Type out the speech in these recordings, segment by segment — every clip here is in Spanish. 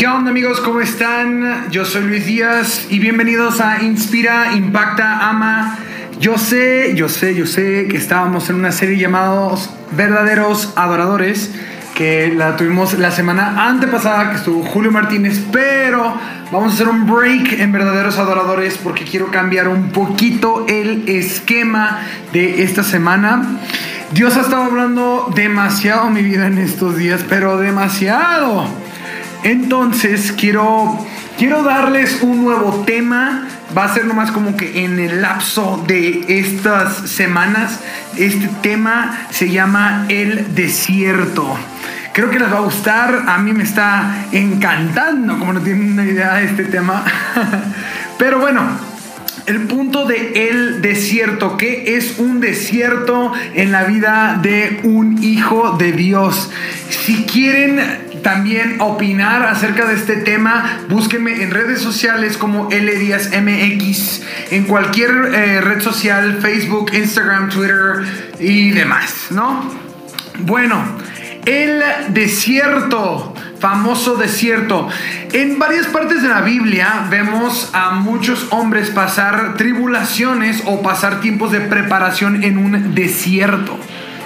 ¿Qué onda amigos? ¿Cómo están? Yo soy Luis Díaz y bienvenidos a Inspira, Impacta, Ama. Yo sé, yo sé, yo sé que estábamos en una serie llamados Verdaderos Adoradores, que la tuvimos la semana antepasada, que estuvo Julio Martínez, pero vamos a hacer un break en Verdaderos Adoradores porque quiero cambiar un poquito el esquema de esta semana. Dios ha estado hablando demasiado mi vida en estos días, pero demasiado. Entonces quiero, quiero darles un nuevo tema. Va a ser nomás como que en el lapso de estas semanas. Este tema se llama el desierto. Creo que les va a gustar. A mí me está encantando, como no tienen una idea de este tema. Pero bueno, el punto de el desierto. ¿Qué es un desierto en la vida de un hijo de Dios? Si quieren también opinar acerca de este tema, búsquenme en redes sociales como L Díaz MX, en cualquier eh, red social, Facebook, Instagram, Twitter y demás, ¿no? Bueno, el desierto, famoso desierto. En varias partes de la Biblia vemos a muchos hombres pasar tribulaciones o pasar tiempos de preparación en un desierto.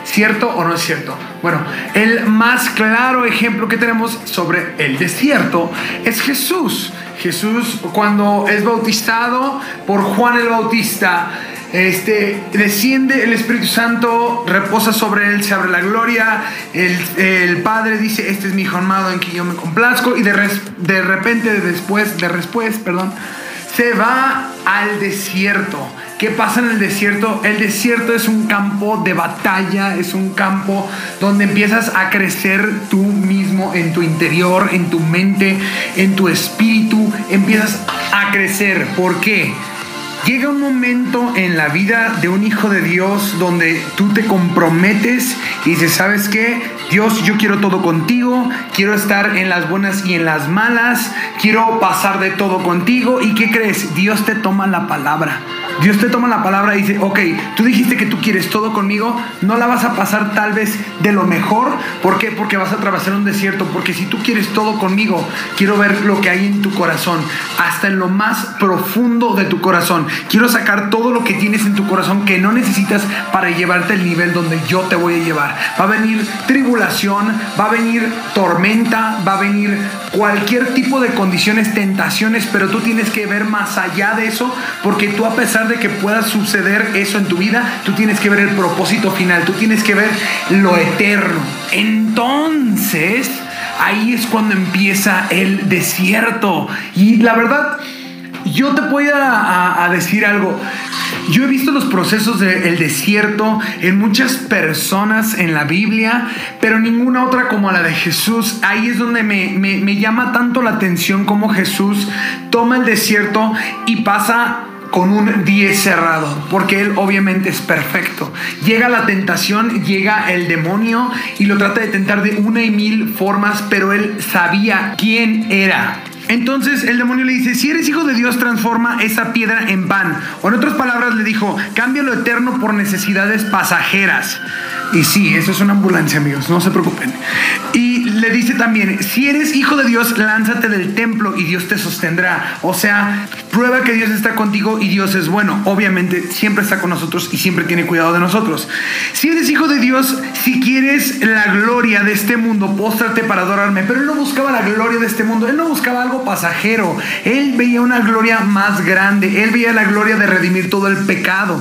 ¿Cierto o no es cierto? Bueno, el más claro ejemplo que tenemos sobre el desierto es Jesús. Jesús cuando es bautizado por Juan el Bautista, este, desciende el Espíritu Santo, reposa sobre él, se abre la gloria, el, Padre dice, este es mi hijo amado en quien yo me complazco, y de, de repente, después, de después, perdón, se va al desierto. ¿Qué pasa en el desierto? El desierto es un campo de batalla, es un campo donde empiezas a crecer tú mismo en tu interior, en tu mente, en tu espíritu, empiezas a crecer. ¿Por qué? Llega un momento en la vida de un hijo de Dios donde tú te comprometes y dices, ¿sabes qué? Dios, yo quiero todo contigo, quiero estar en las buenas y en las malas, quiero pasar de todo contigo. ¿Y qué crees? Dios te toma la palabra. Dios te toma la palabra y dice, ok, tú dijiste que tú quieres todo conmigo, no la vas a pasar tal vez de lo mejor. ¿Por qué? Porque vas a atravesar un desierto. Porque si tú quieres todo conmigo, quiero ver lo que hay en tu corazón, hasta en lo más profundo de tu corazón. Quiero sacar todo lo que tienes en tu corazón que no necesitas para llevarte al nivel donde yo te voy a llevar. Va a venir tribulación, va a venir tormenta, va a venir cualquier tipo de condiciones, tentaciones, pero tú tienes que ver más allá de eso, porque tú a pesar de que pueda suceder eso en tu vida, tú tienes que ver el propósito final, tú tienes que ver lo eterno. Entonces, ahí es cuando empieza el desierto. Y la verdad, yo te voy a, decir algo. Yo he visto los procesos del desierto en muchas personas en la Biblia, pero ninguna otra como la de Jesús. Ahí es donde me, me llama tanto la atención cómo Jesús toma el desierto y pasa con un 10 cerrado, porque Él obviamente es perfecto. Llega la tentación, llega el demonio y lo trata de tentar de una y mil formas, pero Él sabía quién era. Entonces el demonio le dice, si eres hijo de Dios, transforma esa piedra en pan. O en otras palabras le dijo, cambia lo eterno por necesidades pasajeras. Y sí, eso es una ambulancia, amigos, no se preocupen. Y le dice también, si eres hijo de Dios, lánzate del templo y Dios te sostendrá. O sea, prueba que Dios está contigo y Dios es bueno. Obviamente, siempre está con nosotros y siempre tiene cuidado de nosotros. Si eres hijo de Dios, si quieres la gloria de este mundo, póstrate para adorarme. Pero él no buscaba la gloria de este mundo, él no buscaba algo pasajero. Él veía una gloria más grande, él veía la gloria de redimir todo el pecado.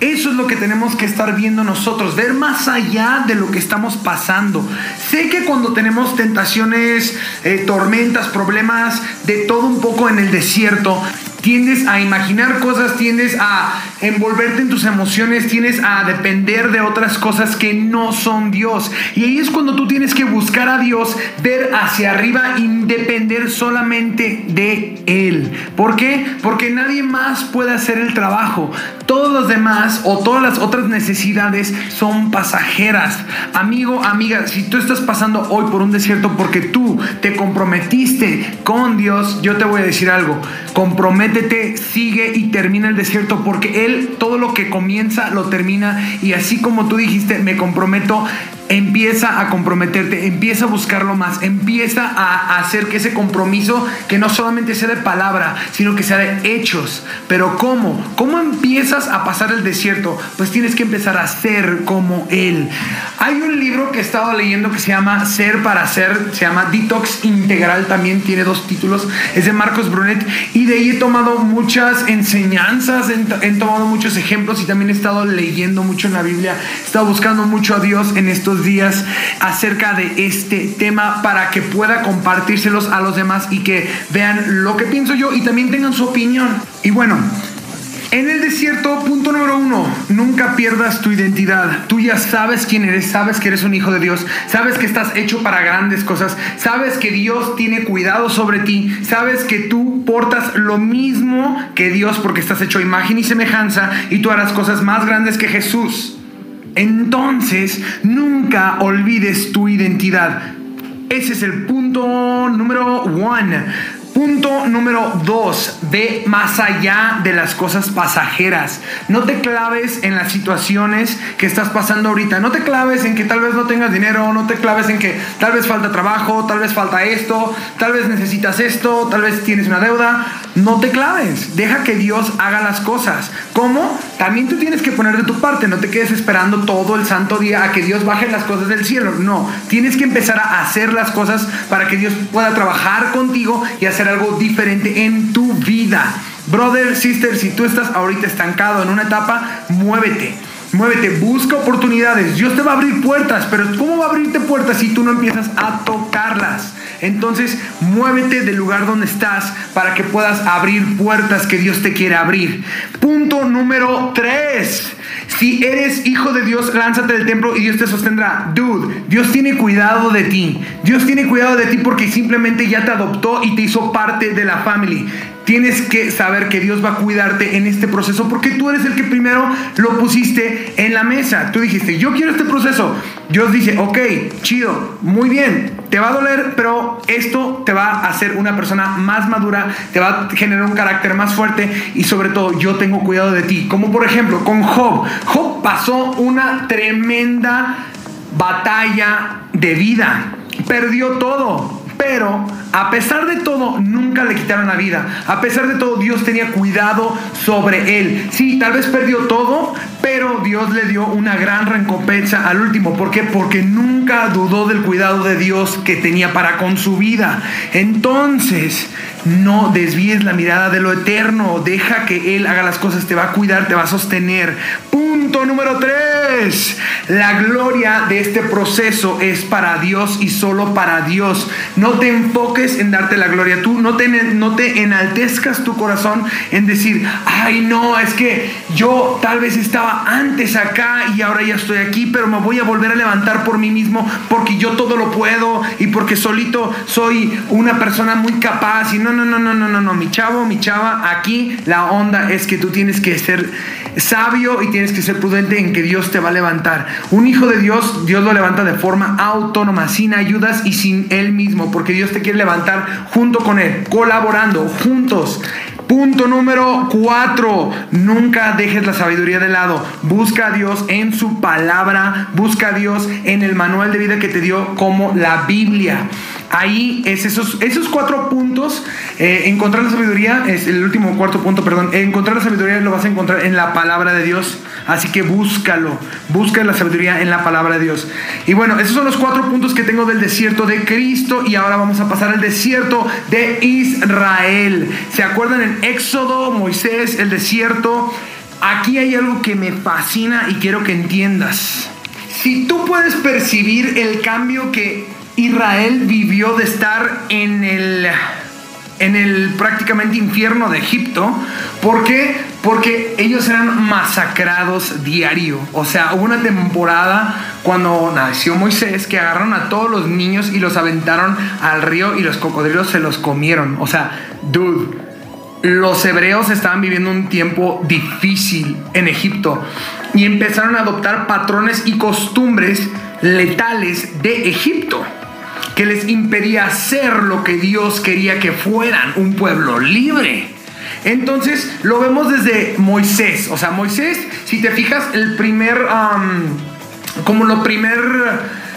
Eso es lo que tenemos que estar viendo nosotros, ver más allá de lo que estamos pasando. Sé que cuando tenemos tentaciones, eh, tormentas, problemas, de todo un poco en el desierto, tiendes a imaginar cosas, tiendes a envolverte en tus emociones, tienes a depender de otras cosas que no son Dios. Y ahí es cuando tú tienes que buscar a Dios, ver hacia arriba y depender solamente de Él. ¿Por qué? Porque nadie más puede hacer el trabajo. Todos los demás o todas las otras necesidades son pasajeras. Amigo, amiga, si tú estás pasando hoy por un desierto porque tú te comprometiste con Dios, yo te voy a decir algo. Compromete sigue y termina el desierto, porque Él todo lo que comienza lo termina y así como tú dijiste, me comprometo empieza a comprometerte, empieza a buscarlo más, empieza a hacer que ese compromiso, que no solamente sea de palabra, sino que sea de hechos. Pero ¿cómo? ¿Cómo empiezas a pasar el desierto? Pues tienes que empezar a ser como Él. Hay un libro que he estado leyendo que se llama Ser para Ser, se llama Detox Integral, también tiene dos títulos, es de Marcos Brunet, y de ahí he tomado muchas enseñanzas, he tomado muchos ejemplos y también he estado leyendo mucho en la Biblia, he estado buscando mucho a Dios en estos días acerca de este tema para que pueda compartírselos a los demás y que vean lo que pienso yo y también tengan su opinión. Y bueno, en el desierto, punto número uno, nunca pierdas tu identidad. Tú ya sabes quién eres, sabes que eres un hijo de Dios, sabes que estás hecho para grandes cosas, sabes que Dios tiene cuidado sobre ti, sabes que tú portas lo mismo que Dios porque estás hecho imagen y semejanza y tú harás cosas más grandes que Jesús. Entonces, nunca olvides tu identidad. Ese es el punto número one. Punto número dos, ve más allá de las cosas pasajeras. No te claves en las situaciones que estás pasando ahorita. No te claves en que tal vez no tengas dinero, no te claves en que tal vez falta trabajo, tal vez falta esto, tal vez necesitas esto, tal vez tienes una deuda. No te claves, deja que Dios haga las cosas. ¿Cómo? También tú tienes que poner de tu parte, no te quedes esperando todo el santo día a que Dios baje las cosas del cielo. No, tienes que empezar a hacer las cosas para que Dios pueda trabajar contigo y hacer algo diferente en tu vida. Brother, sister, si tú estás ahorita estancado en una etapa, muévete. Muévete, busca oportunidades. Dios te va a abrir puertas, pero ¿cómo va a abrirte puertas si tú no empiezas a tocarlas? Entonces, muévete del lugar donde estás para que puedas abrir puertas que Dios te quiere abrir. Punto número 3. Si eres hijo de Dios, lánzate del templo y Dios te sostendrá. Dude, Dios tiene cuidado de ti. Dios tiene cuidado de ti porque simplemente ya te adoptó y te hizo parte de la familia. Tienes que saber que Dios va a cuidarte en este proceso porque tú eres el que primero lo pusiste en la mesa. Tú dijiste, yo quiero este proceso. Dios dice, ok, chido, muy bien, te va a doler, pero esto te va a hacer una persona más madura, te va a generar un carácter más fuerte y sobre todo yo tengo cuidado de ti. Como por ejemplo con Job. Job pasó una tremenda batalla de vida. Perdió todo, pero a pesar de todo, nunca le quitaron la vida. A pesar de todo, Dios tenía cuidado sobre él. Sí, tal vez perdió todo, pero Dios le dio una gran recompensa al último. ¿Por qué? Porque nunca dudó del cuidado de Dios que tenía para con su vida. Entonces, no desvíes la mirada de lo eterno. Deja que Él haga las cosas. Te va a cuidar, te va a sostener. Punto número 3. La gloria de este proceso es para Dios y solo para Dios. No te enfoques en darte la gloria. Tú no te, no te enaltezcas tu corazón en decir, ay no, es que yo tal vez estaba antes acá y ahora ya estoy aquí, pero me voy a volver a levantar por mí mismo porque yo todo lo puedo y porque solito soy una persona muy capaz y no no, no, no, no, no, no, mi chavo, mi chava, aquí la onda es que tú tienes que ser sabio y tienes que ser prudente en que Dios te va a levantar. Un hijo de Dios, Dios lo levanta de forma autónoma, sin ayudas y sin él mismo, porque Dios te quiere levantar junto con él, colaborando, juntos. Punto número cuatro, nunca dejes la sabiduría de lado. Busca a Dios en su palabra, busca a Dios en el manual de vida que te dio como la Biblia. Ahí es esos, esos cuatro puntos. Eh, encontrar la sabiduría, es el último cuarto punto, perdón. Encontrar la sabiduría lo vas a encontrar en la palabra de Dios. Así que búscalo. Busca la sabiduría en la palabra de Dios. Y bueno, esos son los cuatro puntos que tengo del desierto de Cristo. Y ahora vamos a pasar al desierto de Israel. ¿Se acuerdan en Éxodo, Moisés, el desierto? Aquí hay algo que me fascina y quiero que entiendas. Si tú puedes percibir el cambio que Israel vivió de estar en el, en el prácticamente infierno de Egipto. ¿Por qué? Porque ellos eran masacrados diario. O sea, hubo una temporada cuando nació Moisés que agarraron a todos los niños y los aventaron al río y los cocodrilos se los comieron. O sea, dude, los hebreos estaban viviendo un tiempo difícil en Egipto y empezaron a adoptar patrones y costumbres letales de Egipto que les impedía ser lo que Dios quería que fueran, un pueblo libre. Entonces lo vemos desde Moisés. O sea, Moisés, si te fijas, el primer, como lo primer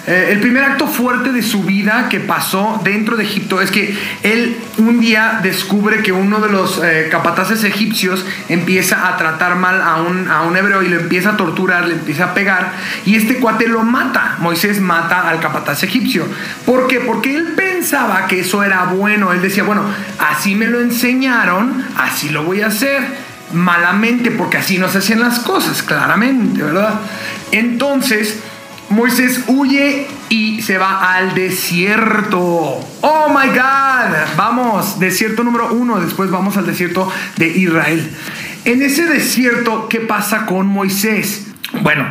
eh, el primer acto fuerte de su vida que pasó dentro de Egipto es que él un día descubre que uno de los eh, capataces egipcios empieza a tratar mal a un, a un hebreo y lo empieza a torturar, le empieza a pegar y este cuate lo mata. Moisés mata al capataz egipcio. ¿Por qué? Porque él pensaba que eso era bueno. Él decía, bueno, así me lo enseñaron, así lo voy a hacer malamente porque así no se hacían las cosas, claramente, ¿verdad? Entonces, Moisés huye y se va al desierto. Oh my God. Vamos, desierto número uno. Después vamos al desierto de Israel. En ese desierto, ¿qué pasa con Moisés? Bueno,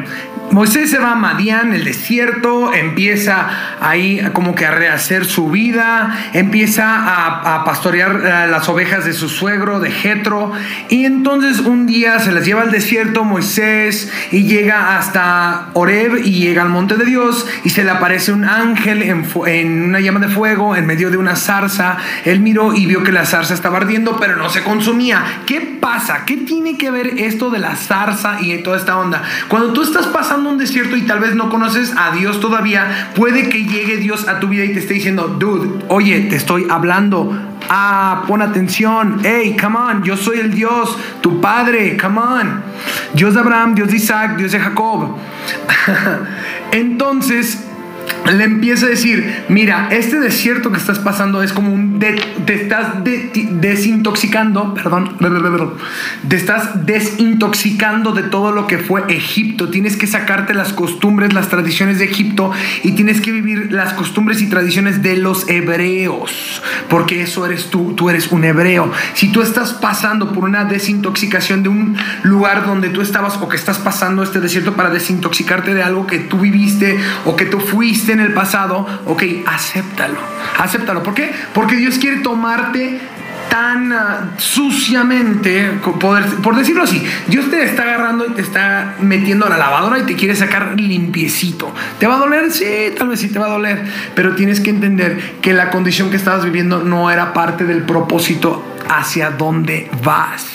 Moisés se va a Madián, el desierto, empieza ahí como que a rehacer su vida, empieza a, pastorear eh, las ovejas de su suegro, de Jetro, y entonces un día se las lleva al desierto Moisés y llega hasta Oreb y llega al monte de Dios y se le aparece un ángel en, en una llama de fuego en medio de una zarza. Él miró y vio que la zarza estaba ardiendo, pero no se consumía. ¿Qué pasa? ¿Qué tiene que ver esto de la zarza y toda esta onda? Cuando tú estás pasando un desierto y tal vez no conoces a Dios todavía, puede que llegue Dios a tu vida y te esté diciendo, dude, oye, te estoy hablando. Ah, pon atención. Hey, come on, yo soy el Dios, tu padre, come on. Dios de Abraham, Dios de Isaac, Dios de Jacob. Entonces, le empieza a decir, mira, este desierto que estás pasando es como un... te estás desintoxicando, perdón, te estás desintoxicando de todo lo que fue Egipto. Tienes que sacarte las costumbres, las tradiciones de Egipto y tienes que vivir las costumbres y tradiciones de los hebreos, porque eso eres tú, tú eres un hebreo. Si tú estás pasando por una desintoxicación de un lugar donde tú estabas o que estás pasando este desierto para desintoxicarte de algo que tú viviste o que tú fuiste, en el pasado, ok, acéptalo, acéptalo. ¿Por qué? Porque Dios quiere tomarte tan ah, suciamente, por decirlo así, Dios te está agarrando y te está metiendo a la lavadora y te quiere sacar limpiecito. ¿Te va a doler? Sí, tal vez sí te va a doler, pero tienes que entender que la condición que estabas viviendo no era parte del propósito hacia dónde vas.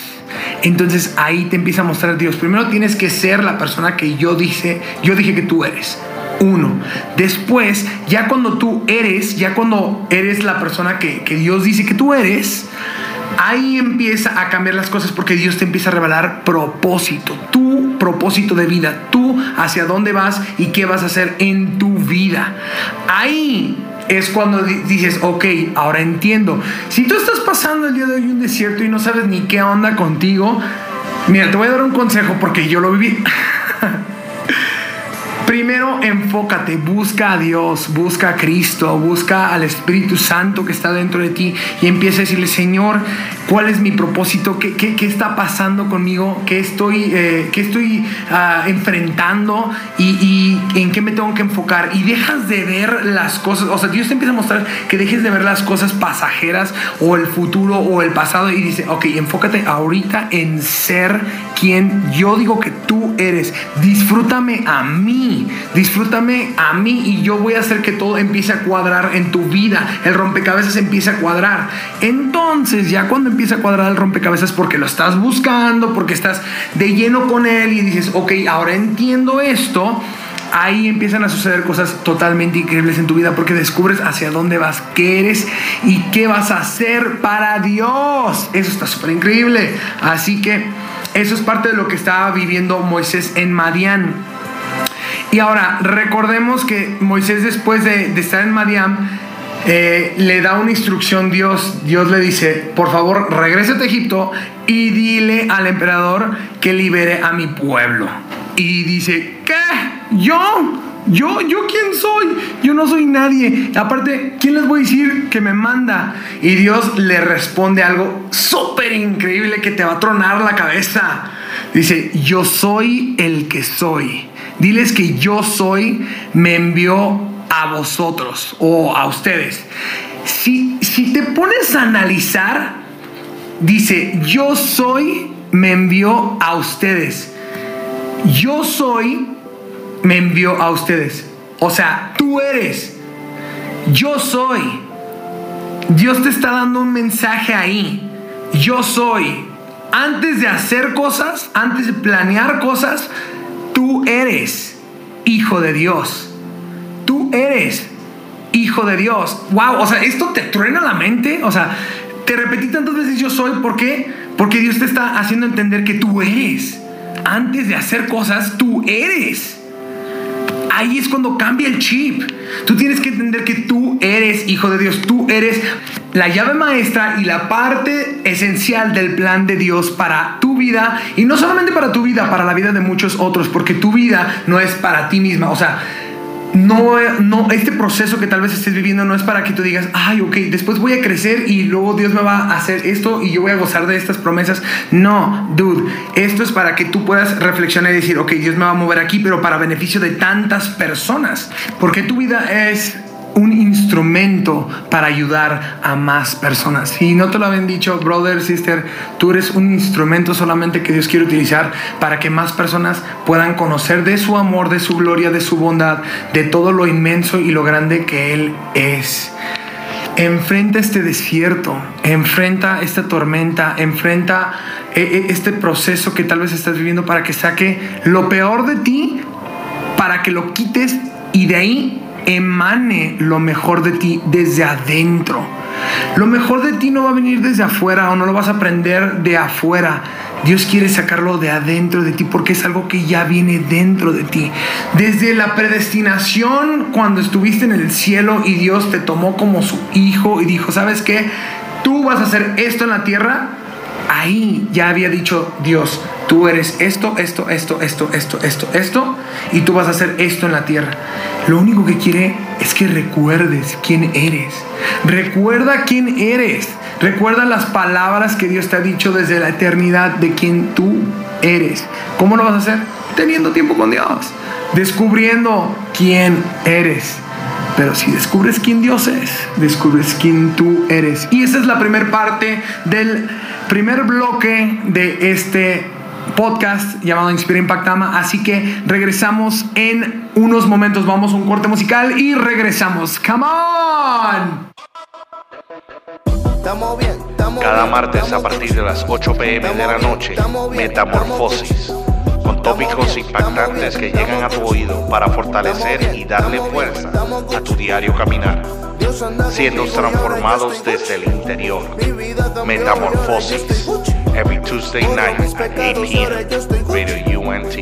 Entonces ahí te empieza a mostrar Dios. Primero tienes que ser la persona que yo dije, yo dije que tú eres uno. Después, ya cuando tú eres, ya cuando eres la persona que, Dios dice que tú eres, ahí empieza a cambiar las cosas porque Dios te empieza a revelar propósito, tu propósito de vida, tú hacia dónde vas y qué vas a hacer en tu vida. Ahí es cuando dices, ok, ahora entiendo. Si tú estás pasando el día de hoy un desierto y no sabes ni qué onda contigo, mira, te voy a dar un consejo porque yo lo viví. Primero enfócate, busca a Dios, busca a Cristo, busca al Espíritu Santo que está dentro de ti y empieza a decirle, Señor, ¿cuál es mi propósito? ¿Qué, qué, está pasando conmigo? ¿Qué estoy, eh, estoy ah, enfrentando? Y, en qué me tengo que enfocar? Y dejas de ver las cosas, o sea, Dios te empieza a mostrar que dejes de ver las cosas pasajeras o el futuro o el pasado y dice, ok, enfócate ahorita en ser quien yo digo que tú eres. Disfrútame a disfrútame a mí y yo voy a hacer que todo empiece a cuadrar en tu vida. El rompecabezas empieza a cuadrar. Entonces, ya cuando empieza a cuadrar el rompecabezas porque lo estás buscando, porque estás de lleno con él y dices, ok, ahora entiendo esto ahí empiezan a suceder cosas totalmente increíbles en tu vida porque descubres hacia dónde vas, qué eres y qué vas a hacer para Dios. Eso está súper increíble. Así que eso es parte de lo que estaba viviendo Moisés en Madián. Y ahora, recordemos que Moisés después de, estar en Madiam, eh, le da una instrucción Dios. Dios le dice, por favor, regrese a Egipto y dile al emperador que libere a mi pueblo. Y dice, ¿qué? ¿Yo? ¿Yo? ¿Yo quién soy? Yo no soy nadie. Aparte, ¿quién les voy a decir que me manda? Y Dios le responde algo súper increíble que te va a tronar la cabeza. Dice, yo soy el que soy. Diles que yo soy, me envió a vosotros o a ustedes. Si, si te pones a analizar, dice, yo soy, me envió a ustedes. Yo soy, me envió a ustedes. O sea, tú eres. Yo soy. Dios te está dando un mensaje ahí. Yo soy. Antes de hacer cosas, antes de planear cosas, tú eres. hijo de Dios. Tú eres hijo de Dios. Wow, o sea, esto te truena la mente. O sea, te repetí tantas veces yo soy. ¿Por qué? Porque Dios te está haciendo entender que tú eres. Antes de hacer cosas, tú eres. Ahí es cuando cambia el chip. Tú tienes que entender que tú eres hijo de Dios. Tú eres la llave maestra y la parte esencial del plan de Dios para tu vida. Y no solamente para tu vida, para la vida de muchos otros. Porque tu vida no es para ti misma. O sea, no, no, este proceso que tal vez estés viviendo no es para que tú digas, ay, ok, después voy a crecer y luego Dios me va a hacer esto y yo voy a gozar de estas promesas. No, dude, esto es para que tú puedas reflexionar y decir, ok, Dios me va a mover aquí, pero para beneficio de tantas personas. Porque tu vida es un instrumento para ayudar a más personas. Si no te lo habían dicho, brother, sister, tú eres un instrumento solamente que Dios quiere utilizar para que más personas puedan conocer de su amor, de su gloria, de su bondad, de todo lo inmenso y lo grande que Él es. Enfrenta este desierto, enfrenta esta tormenta, enfrenta eh, eh, este proceso que tal vez estás viviendo para que saque lo peor de ti, para que lo quites y de ahí emane lo mejor de ti desde adentro. Lo mejor de ti no va a venir desde afuera o no lo vas a aprender de afuera. Dios quiere sacarlo de adentro de ti porque es algo que ya viene dentro de ti. Desde la predestinación, cuando estuviste en el cielo y Dios te tomó como su hijo y dijo, ¿sabes qué? Tú vas a hacer esto en la tierra. Ahí ya había dicho Dios, tú eres esto, esto, esto, esto, esto, esto, esto, y tú vas a hacer esto en la tierra. Lo único que quiere es que recuerdes quién eres. Recuerda quién eres. Recuerda las palabras que Dios te ha dicho desde la eternidad de quién tú eres. ¿Cómo lo vas a hacer? Teniendo tiempo con Dios. Descubriendo quién eres. Pero si descubres quién Dios es, descubres quién tú eres. Y esa es la primera parte del primer bloque de este podcast llamado Inspira Impactama. Así que regresamos en unos momentos. Vamos a un corte musical y regresamos. ¡Come on! Cada martes a partir de las 8 pm de la noche, Metamorfosis, con tópicos impactantes que llegan a tu oído para fortalecer y darle fuerza a tu diario caminar, siendo transformados desde el interior. Metamorfosis every Tuesday night at 8 p.m. Radio UNT.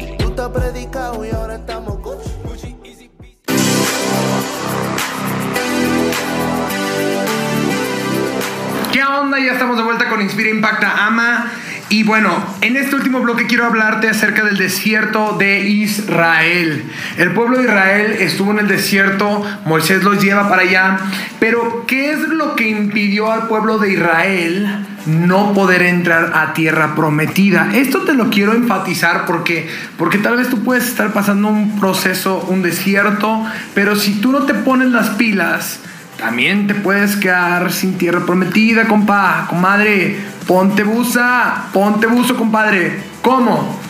¿Qué onda? Ya estamos de vuelta con Inspira Impacta Ama. Y bueno, en este último bloque quiero hablarte acerca del desierto de Israel. El pueblo de Israel estuvo en el desierto, Moisés los lleva para allá, pero ¿qué es lo que impidió al pueblo de Israel no poder entrar a tierra prometida? Esto te lo quiero enfatizar porque, porque tal vez tú puedes estar pasando un proceso, un desierto, pero si tú no te pones las pilas, también te puedes quedar sin tierra prometida, compa, comadre. Ponte busa, ponte buzo, compadre. ¿Cómo?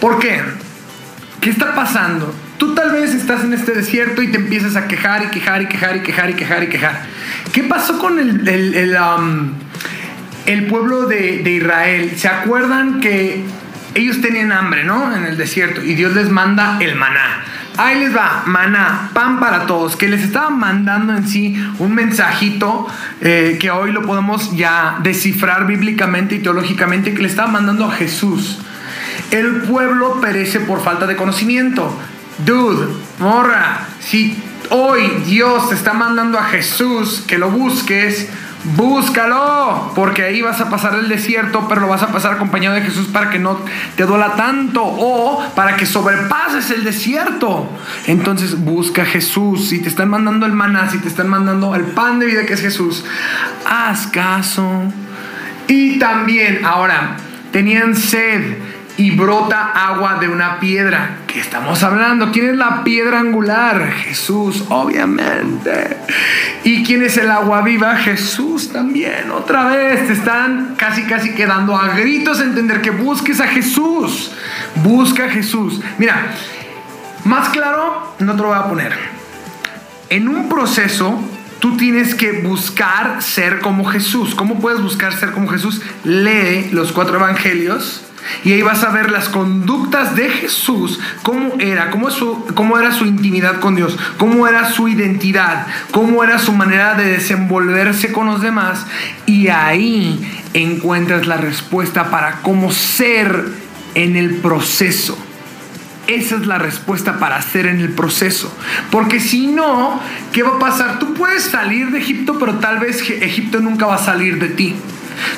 ¿Por qué? ¿Qué está pasando? Tú tal vez estás en este desierto y te empiezas a quejar y quejar y quejar y quejar y quejar y quejar. ¿Qué pasó con el, um, pueblo de Israel? ¿Se acuerdan que ellos tenían hambre, ¿no? En el desierto y Dios les manda el maná. Ahí les va, maná, pan para todos, que les estaba mandando en sí un mensajito eh, que hoy lo podemos ya descifrar bíblicamente y teológicamente, que le estaba mandando a Jesús. El pueblo perece por falta de conocimiento. Dude, morra, si hoy Dios te está mandando a Jesús que lo busques, Búscalo, porque ahí vas a pasar el desierto, pero lo vas a pasar acompañado de Jesús para que no te duela tanto o para que sobrepases el desierto. Entonces busca a Jesús. Si te están mandando el maná, si te están mandando el pan de vida que es Jesús, haz caso. Y también, ahora, tenían sed y brota agua de una piedra. ¿Qué estamos hablando? ¿Quién es la piedra angular? Jesús, obviamente. ¿Y quién es el agua viva? Jesús también. Otra vez te están casi casi quedando a gritos entender que busques a Jesús. Busca a Jesús. Mira, más claro no te lo voy a poner. En un proceso tú tienes que buscar ser como Jesús. ¿Cómo puedes buscar ser como Jesús? Lee los cuatro evangelios Y ahí vas a ver las conductas de Jesús, cómo era, cómo, su, cómo era su intimidad con Dios, cómo era su identidad, cómo era su manera de desenvolverse con los demás. Y ahí encuentras la respuesta para cómo ser en el proceso. Esa es la respuesta para ser en el proceso. Porque si no, ¿qué va a pasar? Tú puedes salir de Egipto, pero tal vez Egipto nunca va a salir de ti.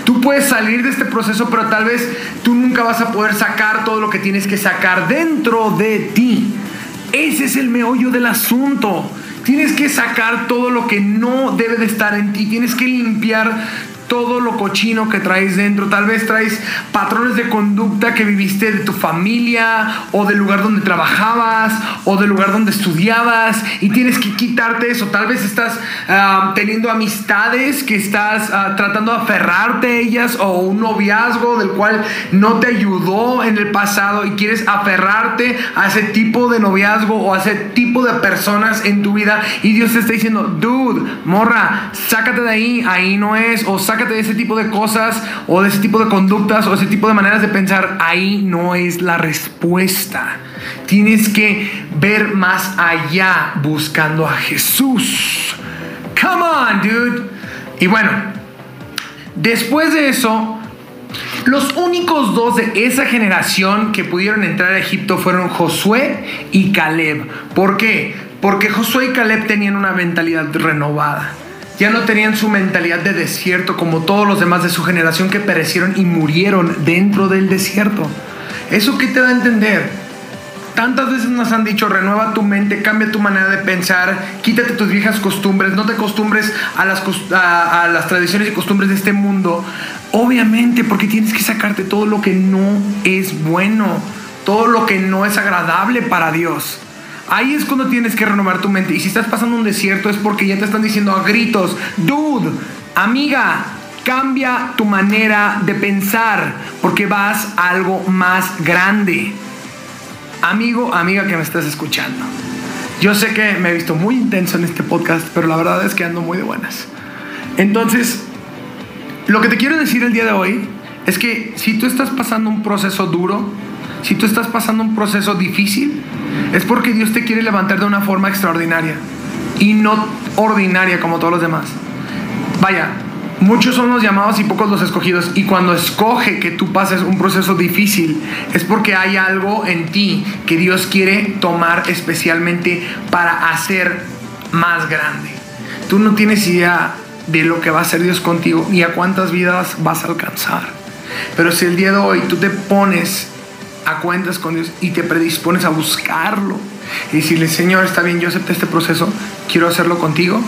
Tú puedes salir de este proceso, pero tal vez tú nunca vas a poder sacar todo lo que tienes que sacar dentro de ti. Ese es el meollo del asunto. Tienes que sacar todo lo que no debe de estar en ti. Tienes que limpiar todo lo cochino que traes dentro. Tal vez traes patrones de conducta que viviste de tu familia o del lugar donde trabajabas o del lugar donde estudiabas y tienes que quitarte eso. Tal vez estás ah, teniendo amistades que estás ah, tratando de aferrarte a ellas o un noviazgo del cual no te ayudó en el pasado y quieres aferrarte a ese tipo de noviazgo o a ese tipo de personas en tu vida y Dios te está diciendo, dude, morra, sácate de ahí, ahí no es o sácate de ese tipo de cosas o de ese tipo de conductas o ese tipo de maneras de pensar. Ahí no es la respuesta. Tienes que ver más allá buscando a Jesús. Come on, dude. Y bueno, después de eso, los únicos dos de esa generación que pudieron entrar a Egipto fueron Josué y Caleb. ¿Por qué? Porque Josué y Caleb tenían una mentalidad renovada. Ya no tenían su mentalidad de desierto como todos los demás de su generación que perecieron y murieron dentro del desierto. ¿Eso qué te da a entender? Tantas veces nos han dicho, renueva tu mente, cambia tu manera de pensar, quítate tus viejas costumbres, no te acostumbres a las, a, las tradiciones y costumbres de este mundo. Obviamente, porque tienes que sacarte todo lo que no es bueno, todo lo que no es agradable para Dios. Ahí es cuando tienes que renovar tu mente. Y si estás pasando un desierto es porque ya te están diciendo a gritos, dude, amiga, cambia tu manera de pensar porque vas a algo más grande. Amigo, amiga que me estás escuchando. Yo sé que me he visto muy intenso en este podcast, pero la verdad es que ando muy de buenas. Entonces, lo que te quiero decir el día de hoy es que si tú estás pasando un proceso duro, si tú estás pasando un proceso difícil, es porque Dios te quiere levantar de una forma extraordinaria y no ordinaria como todos los demás. Vaya, muchos son los llamados y pocos los escogidos. Y cuando escoge que tú pases un proceso difícil, es porque hay algo en ti que Dios quiere tomar especialmente para hacer más grande. Tú no tienes idea de lo que va a hacer Dios contigo ni a cuántas vidas vas a alcanzar. Pero si el día de hoy tú te pones a cuentas con Dios y te predispones a buscarlo y decirle, Señor, está bien, yo acepté este proceso, quiero hacerlo contigo,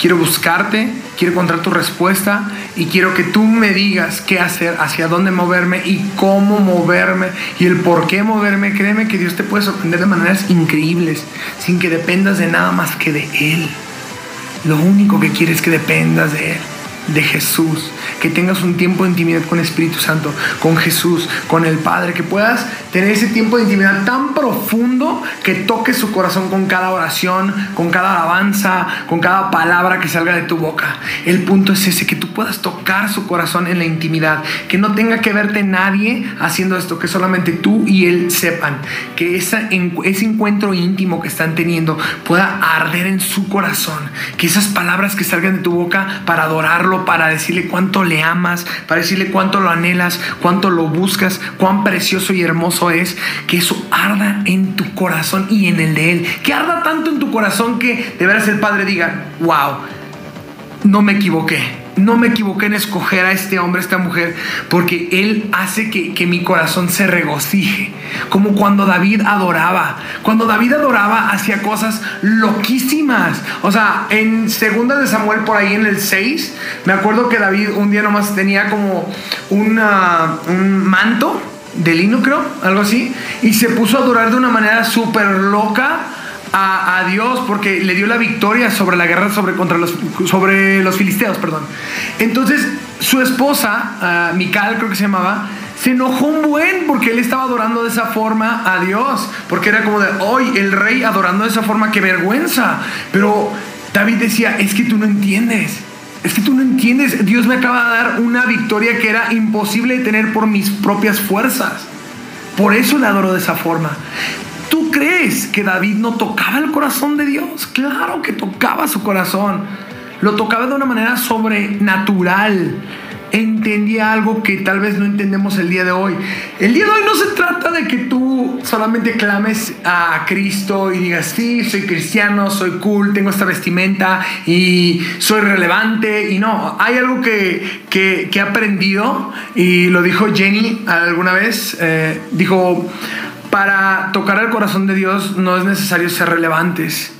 quiero buscarte, quiero encontrar tu respuesta y quiero que tú me digas qué hacer, hacia dónde moverme y cómo moverme y el por qué moverme. Créeme que Dios te puede sorprender de maneras increíbles sin que dependas de nada más que de Él. Lo único que quiere es que dependas de Él de Jesús, que tengas un tiempo de intimidad con Espíritu Santo, con Jesús, con el Padre, que puedas tener ese tiempo de intimidad tan profundo que toques su corazón con cada oración, con cada alabanza, con cada palabra que salga de tu boca. El punto es ese, que tú puedas tocar su corazón en la intimidad, que no tenga que verte nadie haciendo esto, que solamente tú y Él sepan, que ese encuentro íntimo que están teniendo pueda arder en su corazón, que esas palabras que salgan de tu boca para adorarlo, para decirle cuánto le amas, para decirle cuánto lo anhelas, cuánto lo buscas, cuán precioso y hermoso es, que eso arda en tu corazón y en el de Él. Que arda tanto en tu corazón que de veras el Padre diga, wow, no me equivoqué no me equivoqué en escoger a este hombre, a esta mujer, porque Él hace que, que, mi corazón se regocije. Como cuando David adoraba. Cuando David adoraba, hacía cosas loquísimas. O sea, en segunda de Samuel, por ahí en el 6, me acuerdo que David un día nomás tenía como un manto de lino, creo, algo así, y se puso a adorar de una manera súper loca a, Dios porque le dio la victoria sobre la guerra sobre, contra los, sobre los filisteos. Perdón. Entonces su esposa, uh, Mical creo que se llamaba, se enojó un buen porque él estaba adorando de esa forma a Dios. Porque era como de, hoy el rey adorando de esa forma, qué vergüenza. Pero David decía, es que tú no entiendes. es que tú no entiendes, Dios me acaba de dar una victoria que era imposible de tener por mis propias fuerzas. Por eso le adoro de esa forma. ¿Tú crees que David no tocaba el corazón de Dios? Claro que tocaba su corazón. Lo tocaba de una manera sobrenatural entendía algo que tal vez no entendemos el día de hoy. El día de hoy no se trata de que tú solamente clames a Cristo y digas, sí, soy cristiano, soy cool, tengo esta vestimenta y soy relevante. Y no, hay algo que, que, he aprendido y lo dijo Jenny alguna vez. Eh, dijo, para tocar el corazón de Dios no es necesario ser relevantes,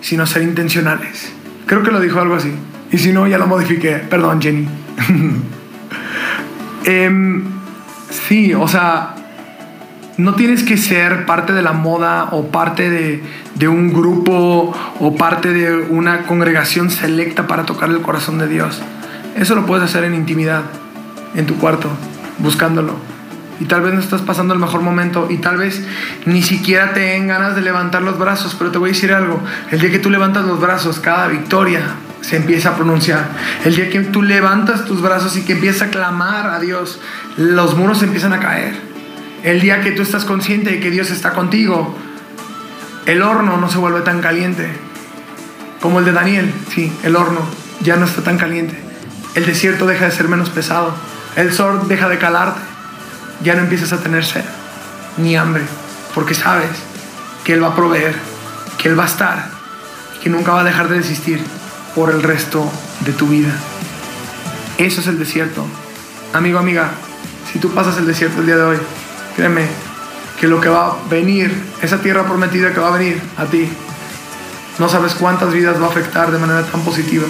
sino ser intencionales. Creo que lo dijo algo así. Y si no, ya lo modifiqué. Perdón, Jenny. Em, sí, o sea, no tienes que ser parte de la moda o parte de, de, un grupo o parte de una congregación selecta para tocar el corazón de Dios. Eso lo puedes hacer en intimidad, en tu cuarto, buscándolo. Y tal vez no estás pasando el mejor momento y tal vez ni siquiera te den ganas de levantar los brazos, pero te voy a decir algo, el día que tú levantas los brazos, cada victoria, se empieza a pronunciar. El día que tú levantas tus brazos y que empiezas a clamar a Dios, los muros empiezan a caer. El día que tú estás consciente de que Dios está contigo, el horno no se vuelve tan caliente. Como el de Daniel, sí, el horno ya no está tan caliente. El desierto deja de ser menos pesado. El sol deja de calarte. Ya no empiezas a tener sed ni hambre, porque sabes que Él va a proveer, que Él va a estar, que nunca va a dejar de existir por el resto de tu vida. Eso es el desierto. Amigo, amiga, si tú pasas el desierto el día de hoy, créeme que lo que va a venir, esa tierra prometida que va a venir a ti, no sabes cuántas vidas va a afectar de manera tan positiva.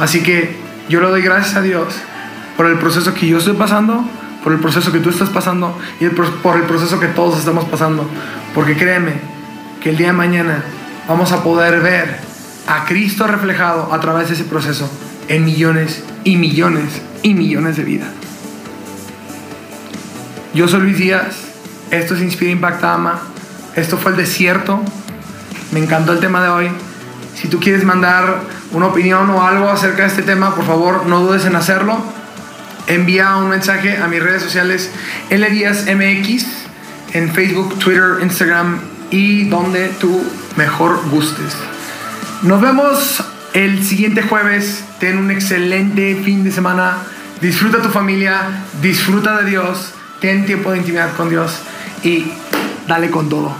Así que yo le doy gracias a Dios por el proceso que yo estoy pasando, por el proceso que tú estás pasando y por el proceso que todos estamos pasando. Porque créeme que el día de mañana vamos a poder ver a Cristo reflejado a través de ese proceso en millones y millones y millones de vidas. Yo soy Luis Díaz, esto es Inspira Impacta Ama, esto fue el desierto, me encantó el tema de hoy. Si tú quieres mandar una opinión o algo acerca de este tema, por favor no dudes en hacerlo. Envía un mensaje a mis redes sociales L en Facebook, Twitter, Instagram y donde tú mejor gustes. Nos vemos el siguiente jueves. Ten un excelente fin de semana. Disfruta tu familia, disfruta de Dios, ten tiempo de intimidad con Dios y dale con todo.